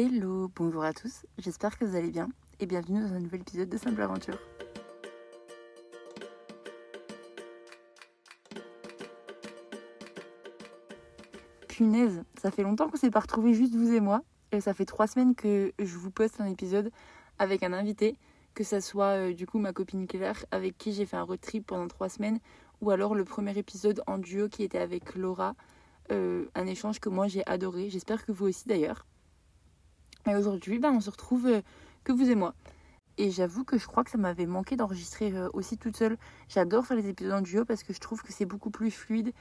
Hello, bonjour à tous, j'espère que vous allez bien et bienvenue dans un nouvel épisode de Simple Aventure. Punaise, ça fait longtemps qu'on s'est pas retrouvés juste vous et moi. Ça fait trois semaines que je vous poste un épisode avec un invité, que ça soit euh, du coup ma copine Claire avec qui j'ai fait un road trip pendant trois semaines, ou alors le premier épisode en duo qui était avec Laura, euh, un échange que moi j'ai adoré. J'espère que vous aussi d'ailleurs. Aujourd'hui, ben, on se retrouve euh, que vous et moi. Et j'avoue que je crois que ça m'avait manqué d'enregistrer aussi toute seule. J'adore faire les épisodes en duo parce que je trouve que c'est beaucoup plus fluide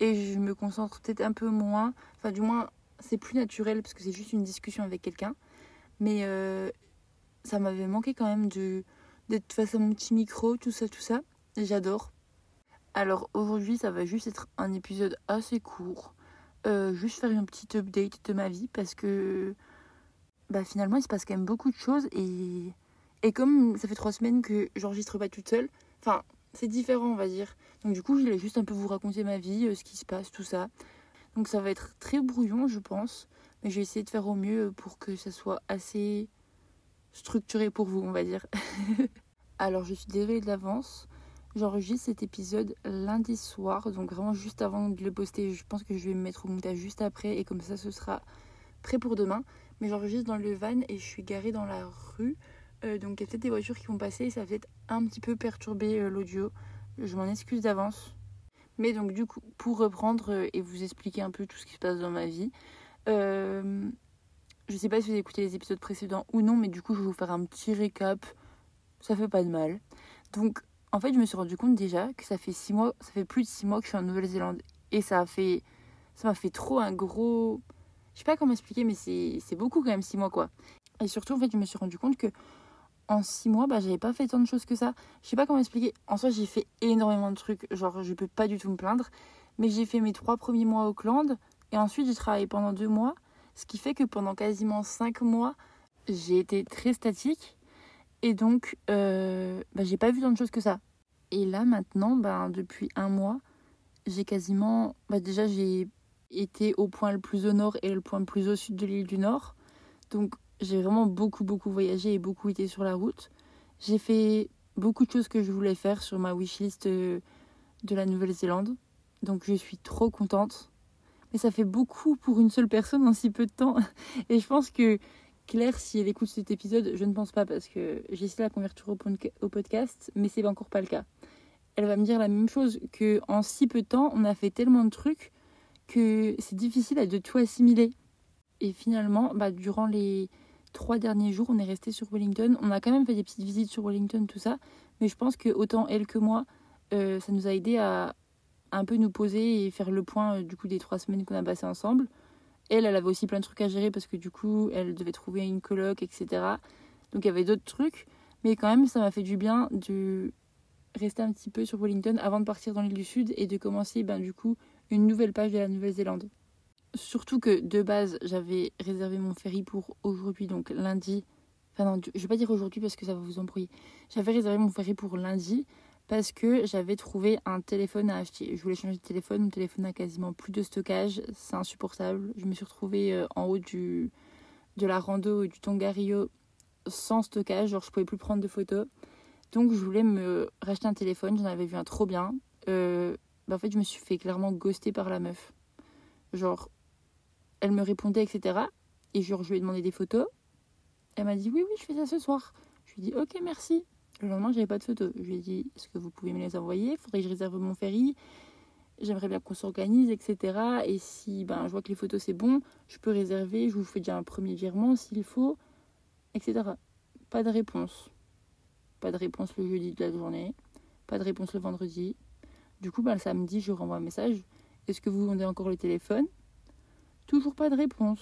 et je me concentre peut-être un peu moins. Enfin, du moins, c'est plus naturel parce que c'est juste une discussion avec quelqu'un. Mais euh, ça m'avait manqué quand même de d'être face à mon petit micro, tout ça, tout ça. J'adore. Alors aujourd'hui, ça va juste être un épisode assez court. Euh, juste faire une petite update de ma vie parce que bah, finalement, il se passe quand même beaucoup de choses. Et, et comme ça fait trois semaines que j'enregistre pas toute seule, enfin, c'est différent, on va dire. Donc du coup, je voulais juste un peu vous raconter ma vie, euh, ce qui se passe, tout ça. Donc ça va être très brouillon, je pense. Mais je vais essayer de faire au mieux pour que ça soit assez structuré pour vous, on va dire. Alors je suis désolée de l'avance. J'enregistre cet épisode lundi soir, donc vraiment juste avant de le poster. Je pense que je vais me mettre au montage juste après et comme ça ce sera prêt pour demain. Mais j'enregistre dans le van et je suis garée dans la rue. Euh, donc il y a peut-être des voitures qui vont passer et ça va peut-être un petit peu perturber euh, l'audio. Je m'en excuse d'avance. Mais donc du coup, pour reprendre euh, et vous expliquer un peu tout ce qui se passe dans ma vie, je sais pas si vous avez écouté les épisodes précédents ou non, mais du coup je vais vous faire un petit récap. Ça fait pas de mal. Donc en fait je me suis rendu compte déjà que ça fait six mois, ça fait plus de six mois que je suis en Nouvelle-Zélande. Et ça a fait. Ça m'a fait trop un gros. Je sais pas comment expliquer, mais c'est beaucoup quand même six mois quoi. Et surtout en fait je me suis rendu compte que en six mois, bah, j'avais pas fait tant de choses que ça. Je sais pas comment expliquer. En soi, j'ai fait énormément de trucs. Genre, je peux pas du tout me plaindre. Mais j'ai fait mes trois premiers mois au Auckland. Et ensuite, j'ai travaillé pendant deux mois. Ce qui fait que pendant quasiment cinq mois, j'ai été très statique. Et donc, euh, bah, j'ai pas vu tant de choses que ça. Et là, maintenant, bah, depuis un mois, j'ai quasiment. Bah, déjà, j'ai été au point le plus au nord et le point le plus au sud de l'île du Nord. Donc, j'ai vraiment beaucoup, beaucoup voyagé et beaucoup été sur la route. J'ai fait beaucoup de choses que je voulais faire sur ma wishlist euh, de la Nouvelle-Zélande. Donc je suis trop contente. Mais ça fait beaucoup pour une seule personne en si peu de temps. Et je pense que Claire, si elle écoute cet épisode, je ne pense pas parce que j'ai essayé la convertir au podcast, mais c'est encore pas le cas. Elle va me dire la même chose que en si peu de temps, on a fait tellement de trucs que c'est difficile de tout assimiler. Et finalement, bah, durant les, trois derniers jours, on est resté sur Wellington. On a quand même fait des petites visites sur Wellington, tout ça. Mais je pense que autant elle que moi, euh, ça nous a aidé à, un peu nous poser et faire le point euh, du coup des trois semaines qu'on a passées ensemble. Elle, elle avait aussi plein de trucs à gérer parce que du coup, elle devait trouver une coloc, etc. Donc il y avait d'autres trucs. Mais quand même, ça m'a fait du bien de rester un petit peu sur Wellington avant de partir dans l'île du Sud et de commencer ben, du coup une nouvelle page de la Nouvelle-Zélande. Surtout que de base, j'avais réservé mon ferry pour aujourd'hui, donc lundi. Enfin non, je vais pas dire aujourd'hui parce que ça va vous embrouiller. J'avais réservé mon ferry pour lundi parce que j'avais trouvé un téléphone à acheter. Je voulais changer de téléphone, mon téléphone a quasiment plus de stockage, c'est insupportable. Je me suis retrouvée euh, en haut du, de la rando du Tongariro sans stockage, genre je pouvais plus prendre de photos. Donc je voulais me racheter un téléphone, j'en avais vu un trop bien. Euh, bah, en fait, je me suis fait clairement ghoster par la meuf. Genre, elle me répondait, etc. Et je lui ai demandé des photos. Elle m'a dit oui, oui, je fais ça ce soir. Je lui ai dit ok, merci. Le lendemain, j'avais pas de photos. Je lui ai dit est-ce que vous pouvez me les envoyer? Faudrait que je réserve mon ferry. J'aimerais bien qu'on s'organise, etc. Et si ben, je vois que les photos c'est bon, je peux réserver. Je vous fais déjà un premier virement s'il faut, etc. Pas de réponse. Pas de réponse le jeudi de la journée. Pas de réponse le vendredi. Du coup, ben, le samedi, je renvoie un message. Est-ce que vous vendez encore le téléphone? Toujours pas de réponse.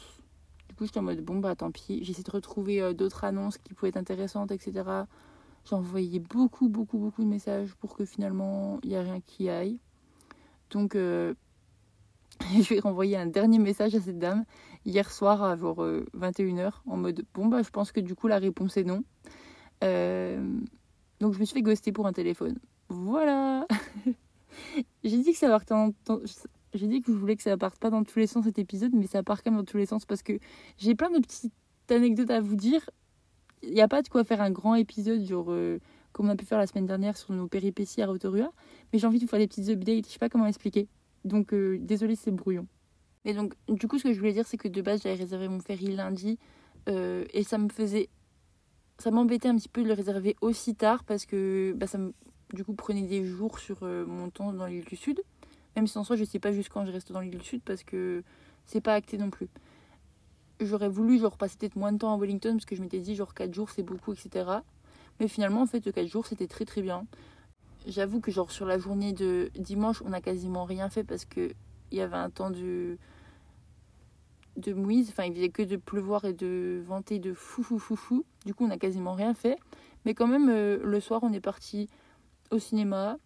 Du coup, j'étais en mode bon, bah tant pis. J'essaie de retrouver euh, d'autres annonces qui pouvaient être intéressantes, etc. J'ai envoyé beaucoup, beaucoup, beaucoup de messages pour que finalement il n'y a rien qui aille. Donc, euh, je vais renvoyer un dernier message à cette dame hier soir à genre 21h euh, en mode bon, bah je pense que du coup la réponse est non. donc, je me suis fait ghoster pour un téléphone. Voilà! J'ai dit que ça partait j'ai dit que je voulais que ça parte pas dans tous les sens cet épisode, mais ça part quand même dans tous les sens parce que j'ai plein de petits anecdote à vous dire. Il n'y a pas de quoi faire un grand épisode, genre euh, comme on a pu faire la semaine dernière sur nos péripéties à Rotorua. Mais j'ai envie de vous faire des petites updates, je sais pas comment expliquer. Donc euh, désolé, c'est brouillon. Mais donc, du coup, ce que je voulais dire, c'est que de base, j'avais réservé mon ferry lundi. Euh, et ça me faisait. Ça m'embêtait un petit peu de le réserver aussi tard parce que bah, ça me, du coup, prenait des jours sur mon temps dans l'île du Sud. Même si en soi, je sais pas jusqu'à je reste dans l'île du Sud parce que c'est pas acté non plus. J'aurais voulu genre passer peut-être moins de temps à Wellington parce que je m'étais dit genre 4 jours c'est beaucoup, etc. Mais finalement, en fait, 4 jours c'était très très bien. J'avoue que genre sur la journée de dimanche, on a quasiment rien fait parce que il y avait un temps de de mouise, enfin il faisait que de pleuvoir et de venter de fou fou fou fou. Du coup, on a quasiment rien fait. Mais quand même, euh, le soir, on est parti au cinéma.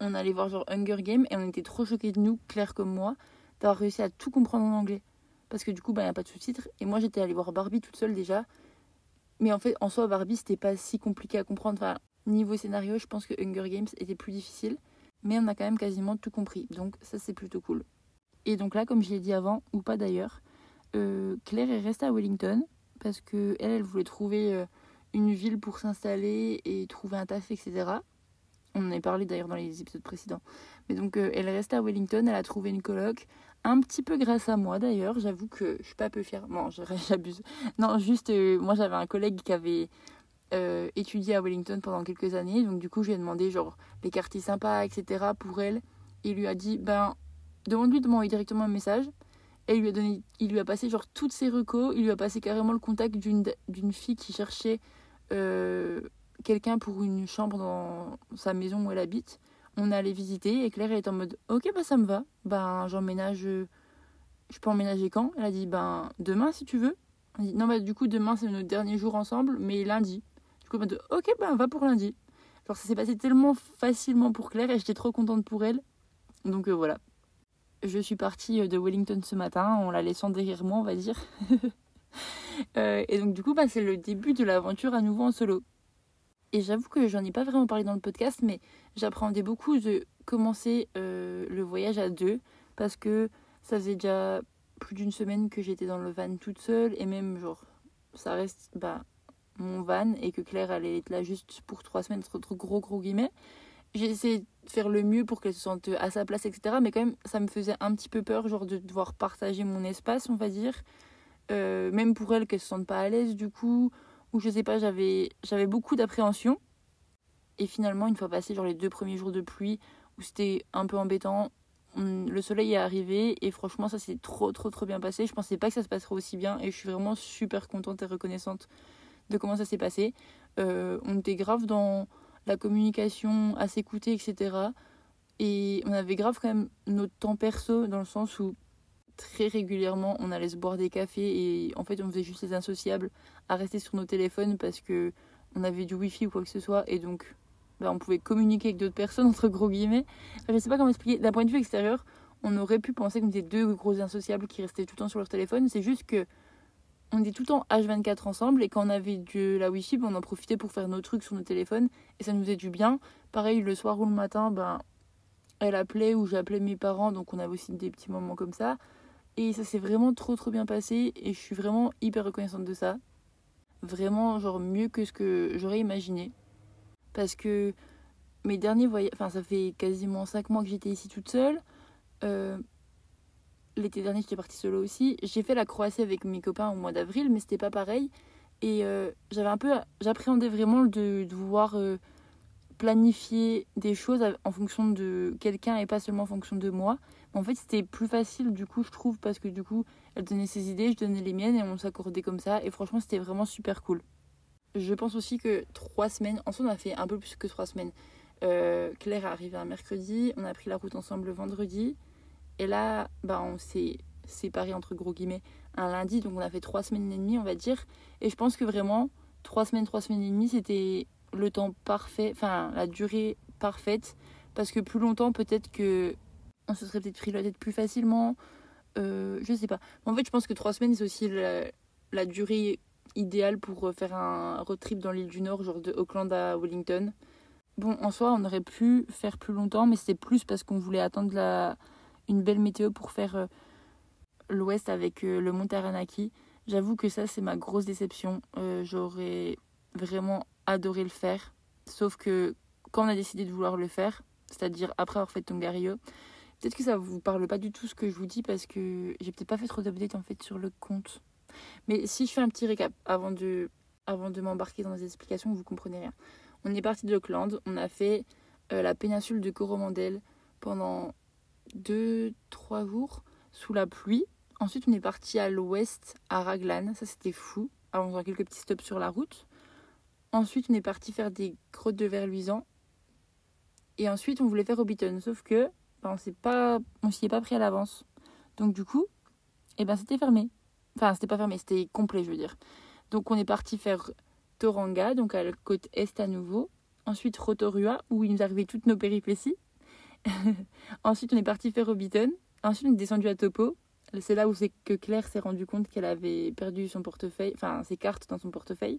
On allait voir genre Hunger Games et on était trop choqués de nous, Claire comme moi, d'avoir réussi à tout comprendre en anglais. Parce que du coup, bah, il n'y a pas de sous-titres. Et moi, j'étais allée voir Barbie toute seule déjà. Mais en fait, en soi, Barbie, c'était pas si compliqué à comprendre. Enfin, niveau scénario, je pense que Hunger Games était plus difficile. Mais on a quand même quasiment tout compris. Donc, ça, c'est plutôt cool. Et donc là, comme je l'ai dit avant, ou pas d'ailleurs, euh, Claire est restée à Wellington. Parce que elle, elle voulait trouver euh, une ville pour s'installer et trouver un taf, etc. On en a parlé d'ailleurs dans les épisodes précédents. Mais donc, euh, elle est restée à Wellington, elle a trouvé une coloc. Un petit peu grâce à moi d'ailleurs, j'avoue que je suis pas peu fière. Bon, j'abuse. Non, juste, euh, moi j'avais un collègue qui avait euh, étudié à Wellington pendant quelques années. Donc, du coup, je lui ai demandé genre les quartiers sympas, etc. pour elle. Il lui a dit, ben, demande-lui de m'envoyer directement un message. Et il lui a donné, il lui a passé genre toutes ses recos. Il lui a passé carrément le contact d'une fille qui cherchait quelqu'un pour une chambre dans sa maison où elle habite. On allait visiter et Claire est en mode Ok, bah ça me va. Ben j'emménage. Je peux emménager quand? Elle a dit Ben demain si tu veux. dit Non, bah du coup, demain c'est notre dernier jour ensemble, mais lundi. Du coup, mode Ok, ben va pour lundi. Genre ça s'est passé tellement facilement pour Claire et j'étais trop contente pour elle. Donc euh, voilà. Je suis partie euh, de Wellington ce matin en la laissant derrière moi, on va dire. Euh, et donc du coup, bah, c'est le début de l'aventure à nouveau en solo. Et j'avoue que j'en ai pas vraiment parlé dans le podcast, mais j'appréhendais beaucoup de commencer euh, le voyage à deux parce que ça faisait déjà plus d'une semaine que j'étais dans le van toute seule et même genre ça reste bah, mon van et que Claire allait être là juste pour trois semaines, trop gros gros guillemets. J'ai essayé de faire le mieux pour qu'elle se sente à sa place, etc. Mais quand même, ça me faisait un petit peu peur, genre de devoir partager mon espace, on va dire. Euh, même pour elle, qu'elle se sente pas à l'aise du coup où je sais pas, j'avais beaucoup d'appréhension. Et finalement, une fois passé genre les deux premiers jours de pluie, où c'était un peu embêtant, le soleil est arrivé et franchement ça s'est trop trop trop bien passé. Je pensais pas que ça se passerait aussi bien et je suis vraiment super contente et reconnaissante de comment ça s'est passé. Euh, on était grave dans la communication, à s'écouter, etc. Et on avait grave quand même notre temps perso dans le sens où très régulièrement, on allait se boire des cafés et en fait, on faisait juste les insociables à rester sur nos téléphones parce que on avait du wifi ou quoi que ce soit et donc bah, on pouvait communiquer avec d'autres personnes entre gros guillemets. Je sais pas comment expliquer. D'un point de vue extérieur, on aurait pu penser qu'on était deux gros insociables qui restaient tout le temps sur leur téléphone. C'est juste que on était tout le temps H24 ensemble et quand on avait de la wifi, bah, on en profitait pour faire nos trucs sur nos téléphones et ça nous faisait du bien. Pareil, le soir ou le matin, ben elle appelait ou j'appelais mes parents, donc on avait aussi des petits moments comme ça. Et ça s'est vraiment trop trop bien passé et je suis vraiment hyper reconnaissante de ça. Vraiment, genre mieux que ce que j'aurais imaginé. Parce que mes derniers voyages, enfin ça fait quasiment 5 mois que j'étais ici toute seule. Euh, l'été dernier j'étais partie solo aussi. J'ai fait la Croatie avec mes copains au mois d'avril, mais c'était pas pareil. Et euh, j'avais un peu, j'appréhendais vraiment de, de vouloir euh, planifier des choses en fonction de quelqu'un et pas seulement en fonction de moi. En fait, c'était plus facile du coup, je trouve, parce que du coup, elle donnait ses idées, je donnais les miennes et on s'accordait comme ça. Et franchement, c'était vraiment super cool. Je pense aussi que trois semaines, en soi, on a fait un peu plus que trois semaines. Euh, Claire est arrivée un mercredi, on a pris la route ensemble le vendredi. Et là, bah, on s'est séparés entre gros guillemets un lundi, donc on a fait trois semaines et demie, on va dire. Et je pense que vraiment, trois semaines, trois semaines et demie, c'était le temps parfait, enfin la durée parfaite. Parce que plus longtemps, peut-être que on se serait peut-être pris la tête plus facilement. Euh, je sais pas. En fait, je pense que trois semaines, c'est aussi la, durée idéale pour faire un road trip dans l'île du Nord, genre de Auckland à Wellington. Bon, en soi, on aurait pu faire plus longtemps, mais c'était plus parce qu'on voulait attendre la, une belle météo pour faire euh, l'ouest avec euh, le mont Taranaki. J'avoue que ça, c'est ma grosse déception. Euh, j'aurais vraiment adoré le faire. Sauf que quand on a décidé de vouloir le faire, c'est-à-dire après avoir fait Tongariro, peut-être que ça vous parle pas du tout ce que je vous dis parce que j'ai peut-être pas fait trop d'updates en fait sur le compte. Mais si je fais un petit récap avant de, avant de m'embarquer dans les explications, vous comprenez rien. On est parti de Auckland, on a fait euh, la péninsule de Coromandel pendant 2-3 jours sous la pluie. Ensuite, on est parti à l'ouest, à Raglan. Ça, c'était fou. Alors, on a quelques petits stops sur la route. Ensuite, on est parti faire des grottes de verre luisant. Et ensuite, on voulait faire Hobbiton. Sauf que, ben, on s'y est pas pris à l'avance. Donc, du coup, eh ben, c'était fermé. Enfin, c'était pas fermé, c'était complet, je veux dire. Donc, on est parti faire Toranga, donc à la côte est à nouveau. Ensuite, Rotorua, où il nous arrivait toutes nos péripéties. Ensuite, on est parti faire Hobbiton. Ensuite, on est descendu à Topo. C'est là où c'est que Claire s'est rendu compte qu'elle avait perdu son portefeuille, enfin ses cartes dans son portefeuille.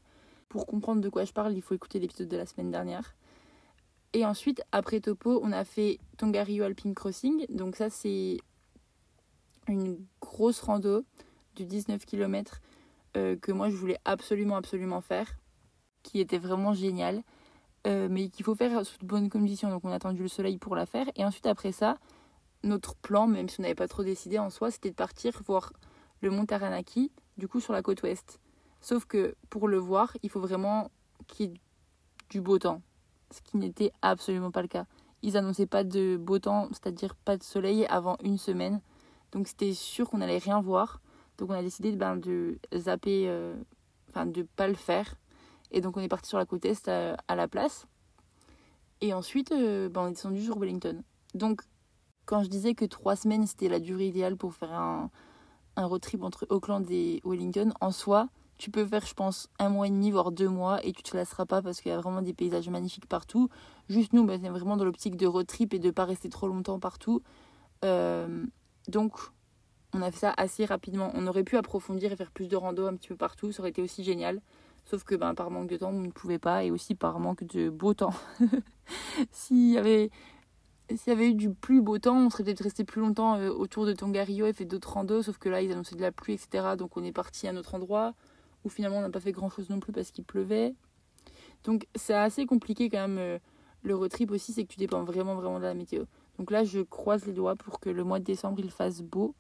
Pour comprendre de quoi je parle, il faut écouter l'épisode de la semaine dernière. Et ensuite, après Topo, on a fait Tongariro Alpine Crossing. Donc ça, c'est une grosse rando de 19 km euh, que moi, je voulais absolument, absolument faire. Qui était vraiment génial. Euh, mais qu'il faut faire sous de bonnes conditions. Donc on a attendu le soleil pour la faire. Et ensuite, après ça, notre plan, même si on n'avait pas trop décidé en soi, c'était de partir voir le mont Taranaki, du coup sur la côte ouest. Sauf que pour le voir, il faut vraiment qu'il y ait du beau temps, ce qui n'était absolument pas le cas. Ils annonçaient pas de beau temps, c'est-à-dire pas de soleil avant une semaine. Donc c'était sûr qu'on n'allait rien voir. Donc on a décidé ben, de zapper, euh, enfin de pas le faire. Et donc on est parti sur la côte est à, la place. Et ensuite, euh, ben, on est descendu sur Wellington. Donc quand je disais que trois semaines c'était la durée idéale pour faire un, un road trip entre Auckland et Wellington, en soi, tu peux faire, je pense, un mois et demi, voire deux mois, et tu te lasseras pas parce qu'il y a vraiment des paysages magnifiques partout. Juste nous, ben, c'est vraiment dans l'optique de road trip et de pas rester trop longtemps partout. Euh, donc, on a fait ça assez rapidement. On aurait pu approfondir et faire plus de rando un petit peu partout, ça aurait été aussi génial. Sauf que ben, par manque de temps, on ne pouvait pas, et aussi par manque de beau temps. S'il y avait y avait eu du plus beau temps, on serait peut-être resté plus longtemps euh, autour de Tongariro et fait d'autres randos, sauf que là, ils annonçaient de la pluie, etc. Donc on est parti à un autre endroit, où finalement on n'a pas fait grand-chose non plus parce qu'il pleuvait. Donc c'est assez compliqué quand même. Euh, le road trip aussi, c'est que tu dépends vraiment, vraiment de la météo. Donc là, je croise les doigts pour que le mois de décembre, il fasse beau.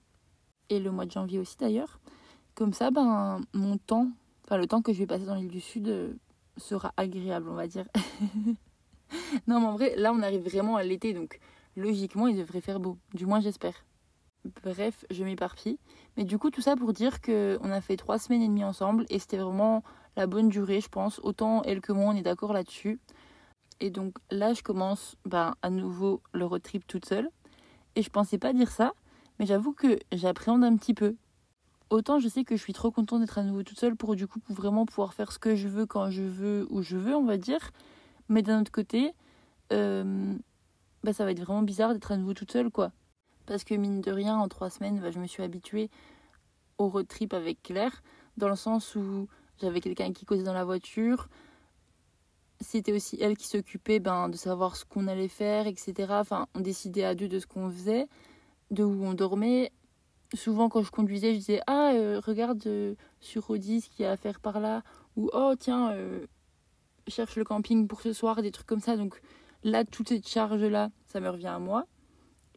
Et le mois de janvier aussi d'ailleurs. Comme ça, ben, mon temps, enfin le temps que je vais passer dans l'île du Sud euh, sera agréable, on va dire. non, mais en vrai, là, on arrive vraiment à l'été, donc logiquement, il devrait faire beau. Du moins, j'espère. Bref, je m'éparpille. Mais du coup, tout ça pour dire qu'on a fait trois semaines et demie ensemble et c'était vraiment la bonne durée, je pense. Autant elle que moi, on est d'accord là-dessus. Et donc là, je commence ben, à nouveau le road trip toute seule. Et je pensais pas dire ça, mais j'avoue que j'appréhende un petit peu. Autant je sais que je suis trop contente d'être à nouveau toute seule pour du coup vraiment pouvoir faire ce que je veux quand je veux où je veux, on va dire. Mais d'un autre côté, euh, bah, ça va être vraiment bizarre d'être à nouveau toute seule, quoi. Parce que mine de rien, en trois semaines, bah, je me suis habituée au road trip avec Claire, dans le sens où j'avais quelqu'un qui causait dans la voiture. C'était aussi elle qui s'occupait ben, de savoir ce qu'on allait faire, etc. Enfin, on décidait à deux de ce qu'on faisait, de où on dormait. Souvent, quand je conduisais, je disais Ah, euh, regarde euh, sur Audi ce qu'il y a à faire par là. Ou Oh, tiens, cherche le camping pour ce soir, des trucs comme ça. Donc là, toute cette charge-là, ça me revient à moi.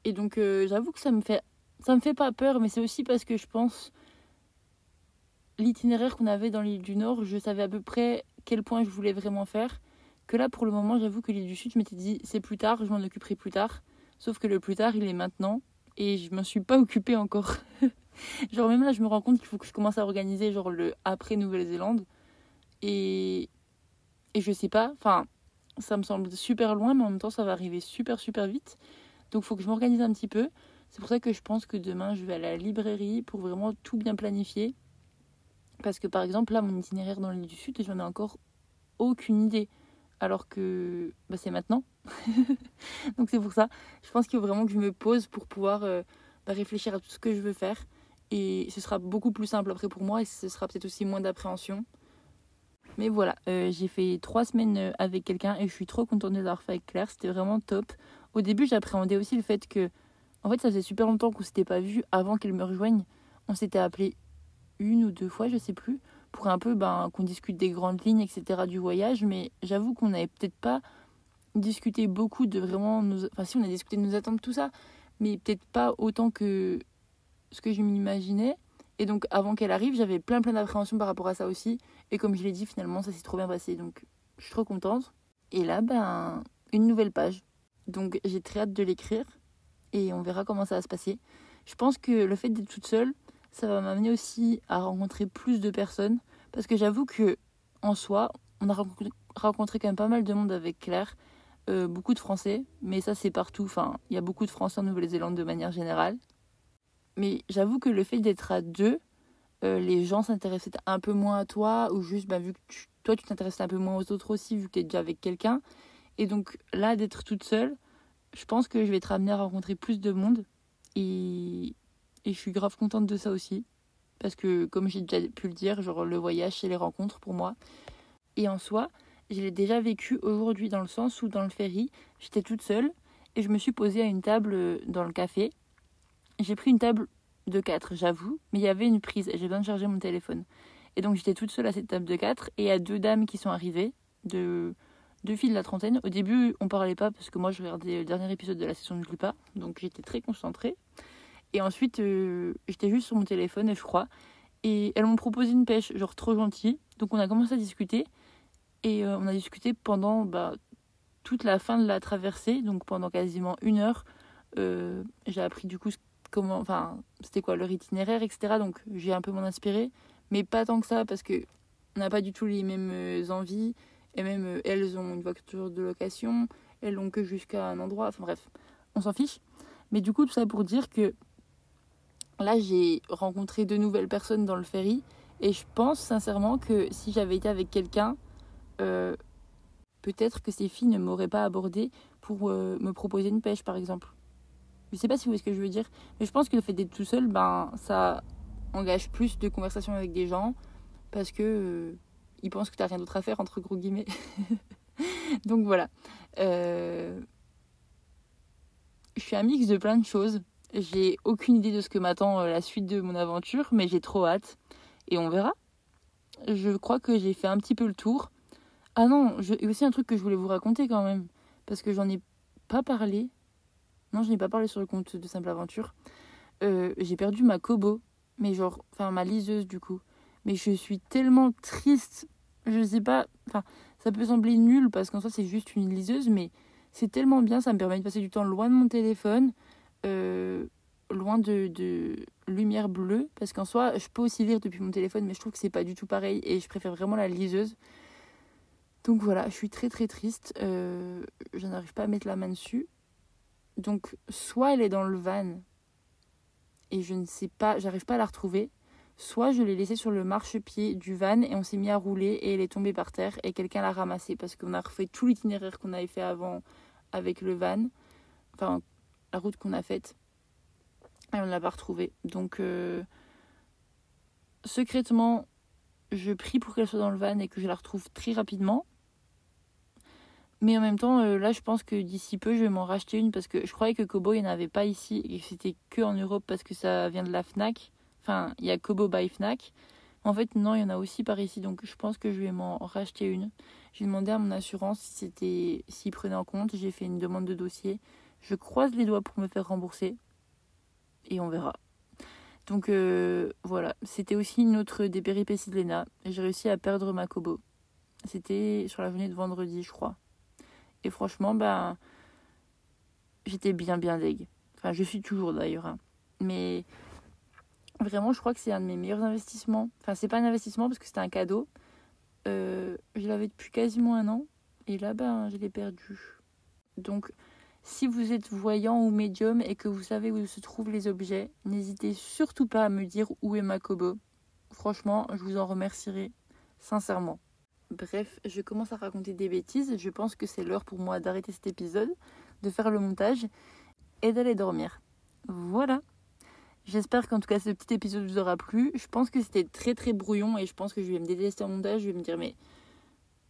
Et donc, euh, j'avoue que ça me fait, ça me fait pas peur, mais c'est aussi parce que je pense l'itinéraire qu'on avait dans l'île du Nord, je savais à peu près quel point je voulais vraiment faire. Que là, pour le moment, j'avoue que l'île du Sud, je m'étais dit, c'est plus tard, je m'en occuperai plus tard. Sauf que le plus tard, il est maintenant. Et je m'en suis pas occupée encore. genre, même là, je me rends compte qu'il faut que je commence à organiser, genre, le après Nouvelle-Zélande. Et et je sais pas, enfin, ça me semble super loin, mais en même temps, ça va arriver super, super vite. Donc, il faut que je m'organise un petit peu. C'est pour ça que je pense que demain, je vais à la librairie pour vraiment tout bien planifier. Parce que, par exemple, là, mon itinéraire dans l'île du Sud, j'en ai encore aucune idée. Alors que bah, c'est maintenant. Donc, c'est pour ça. Je pense qu'il faut vraiment que je me pose pour pouvoir euh, bah, réfléchir à tout ce que je veux faire. Et ce sera beaucoup plus simple après pour moi et ce sera peut-être aussi moins d'appréhension. Mais voilà, euh, j'ai fait trois semaines euh, avec quelqu'un et je suis trop contente de l'avoir fait avec Claire. C'était vraiment top. Au début, j'appréhendais aussi le fait que, en fait, ça faisait super longtemps qu'on s'était pas vu avant qu'elle me rejoigne. On s'était appelé une ou deux fois, je sais plus, pour un peu ben, qu'on discute des grandes lignes, etc. du voyage. Mais j'avoue qu'on n'avait peut-être pas discuté beaucoup de vraiment nos... Enfin si, on a discuté de nos attentes, tout ça, mais peut-être pas autant que ce que je m'imaginais. Et donc avant qu'elle arrive, j'avais plein plein d'appréhension par rapport à ça aussi. Et comme je l'ai dit, finalement, ça s'est trop bien passé. Donc je suis trop contente. Et là, ben, une nouvelle page. Donc j'ai très hâte de l'écrire. Et on verra comment ça va se passer. Je pense que le fait d'être toute seule, ça va m'amener aussi à rencontrer plus de personnes. Parce que j'avoue que en soi, on a rencontré quand même pas mal de monde avec Claire. Euh, beaucoup de Français, mais ça c'est partout. Enfin, il y a beaucoup de Français en Nouvelle-Zélande de manière générale. Mais j'avoue que le fait d'être à deux, euh, les gens s'intéressaient un peu moins à toi, ou juste bah, vu que toi tu t'intéressais un peu moins aux autres aussi, vu que tu es déjà avec quelqu'un. Et donc là, d'être toute seule, je pense que je vais être amenée à rencontrer plus de monde. Et, et je suis grave contente de ça aussi. Parce que, comme j'ai déjà pu le dire, genre le voyage, c'est les rencontres pour moi. Et en soi, je l'ai déjà vécu aujourd'hui dans le sens où dans le ferry, j'étais toute seule et je me suis posée à une table euh, dans le café. J'ai pris une table de 4, j'avoue, mais il y avait une prise et j'ai besoin de charger mon téléphone. Et donc j'étais toute seule à cette table de 4 et il y a deux dames qui sont arrivées, de deux filles de la trentaine. Au début, on parlait pas parce que moi je regardais le dernier épisode de la session de pas, donc j'étais très concentrée. Et ensuite, euh, j'étais juste sur mon téléphone, je crois. Et elles m'ont proposé une pêche, genre trop gentille. Donc on a commencé à discuter. Et euh, on a discuté pendant bah, toute la fin de la traversée, donc pendant quasiment une heure. Euh, j'ai appris du coup comment, enfin, c'était quoi leur itinéraire, etc. Donc j'ai un peu m'en inspiré, mais pas tant que ça parce que on n'a pas du tout les mêmes envies. Et même elles ont une voiture de location, elles l'ont que jusqu'à un endroit. Enfin bref, on s'en fiche. Mais du coup, tout ça pour dire que là, j'ai rencontré de nouvelles personnes dans le ferry. Et je pense sincèrement que si j'avais été avec quelqu'un, euh, peut-être que ces filles ne m'auraient pas abordé pour euh, me proposer une pêche, par exemple. Je sais pas si vous voyez ce que je veux dire, mais je pense que le fait d'être tout seul, ben, ça engage plus de conversations avec des gens parce que euh, ils pensent que tu n'as rien d'autre à faire, entre gros guillemets. Donc voilà. Je suis un mix de plein de choses. J'ai aucune idée de ce que m'attend la suite de mon aventure, mais j'ai trop hâte. Et on verra. Je crois que j'ai fait un petit peu le tour. Ah non, il y a aussi un truc que je voulais vous raconter quand même. Parce que j'en ai pas parlé. Non, je n'ai pas parlé sur le compte de Simple Aventure. Euh, j'ai perdu ma Kobo. Mais genre, enfin ma liseuse du coup. Mais je suis tellement triste. Je sais pas. Enfin, ça peut sembler nul parce qu'en soi c'est juste une liseuse. Mais c'est tellement bien. Ça me permet de passer du temps loin de mon téléphone. Euh, loin de, de, lumière bleue. Parce qu'en soi, je peux aussi lire depuis mon téléphone. Mais je trouve que c'est pas du tout pareil. Et je préfère vraiment la liseuse. Donc voilà, je suis très très triste. Euh, je n'arrive pas à mettre la main dessus. Donc soit elle est dans le van et je ne sais pas, j'arrive pas à la retrouver. Soit je l'ai laissée sur le marchepied du van et on s'est mis à rouler et elle est tombée par terre et quelqu'un l'a ramassée parce qu'on a refait tout l'itinéraire qu'on avait fait avant avec le van. Enfin, la route qu'on a faite. Et on ne l'a pas retrouvée. Donc, euh, secrètement, je prie pour qu'elle soit dans le van et que je la retrouve très rapidement. Mais en même temps, euh, là, je pense que d'ici peu, je vais m'en racheter une parce que je croyais que Kobo, il n'y en avait pas ici et que c'était que en Europe parce que ça vient de la Fnac. Il y a Kobo by Fnac. En fait, non, il y en a aussi par ici, donc je pense que je vais m'en racheter une. J'ai demandé à mon assurance si c'était s'il prenait en compte. J'ai fait une demande de dossier. Je croise les doigts pour me faire rembourser et on verra. Donc euh, voilà, c'était aussi une autre des péripéties de Lena. J'ai réussi à perdre ma Kobo. C'était sur la journée de vendredi, je crois. Et franchement, ben, j'étais bien, bien deg. Enfin, je suis toujours d'ailleurs. Hein. Mais vraiment, je crois que c'est un de mes meilleurs investissements. Enfin, c'est pas un investissement parce que c'était un cadeau. Euh, je l'avais depuis quasiment un an. Et là, ben, je l'ai perdu. Donc, si vous êtes voyant ou médium et que vous savez où se trouvent les objets, n'hésitez surtout pas à me dire où est ma. Franchement, je vous en remercierai sincèrement. Bref, je commence à raconter des bêtises. Je pense que c'est l'heure pour moi d'arrêter cet épisode, de faire le montage et d'aller dormir. Voilà. J'espère qu'en tout cas ce petit épisode vous aura plu. Je pense que c'était très très brouillon et je pense que je vais me détester en montage. Je vais me dire mais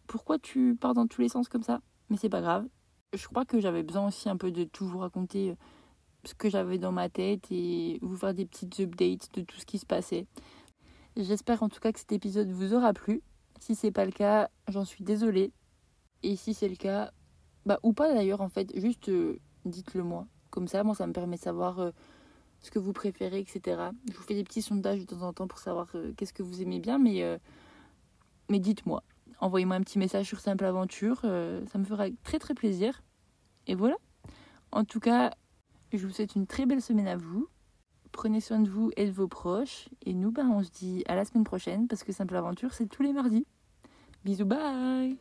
pourquoi tu pars dans tous les sens comme ça? Mais c'est pas grave. Je crois que j'avais besoin aussi un peu de tout vous raconter euh, ce que j'avais dans ma tête et vous faire des petites updates de tout ce qui se passait. J'espère en tout cas que cet épisode vous aura plu. Si c'est pas le cas, j'en suis désolée. Et si c'est le cas, bah ou pas d'ailleurs en fait, juste euh, dites-le moi. Comme ça, moi ça me permet de savoir euh, ce que vous préférez, etc. Je vous fais des petits sondages de temps en temps pour savoir euh, qu'est-ce que vous aimez bien, mais, mais dites-moi. Envoyez-moi un petit message sur Simple Aventure, ça me fera très très plaisir. Et voilà. En tout cas, je vous souhaite une très belle semaine à vous. Prenez soin de vous et de vos proches. Et nous, ben, on se dit à la semaine prochaine parce que Simple Aventure, c'est tous les mardis. Bisous, bye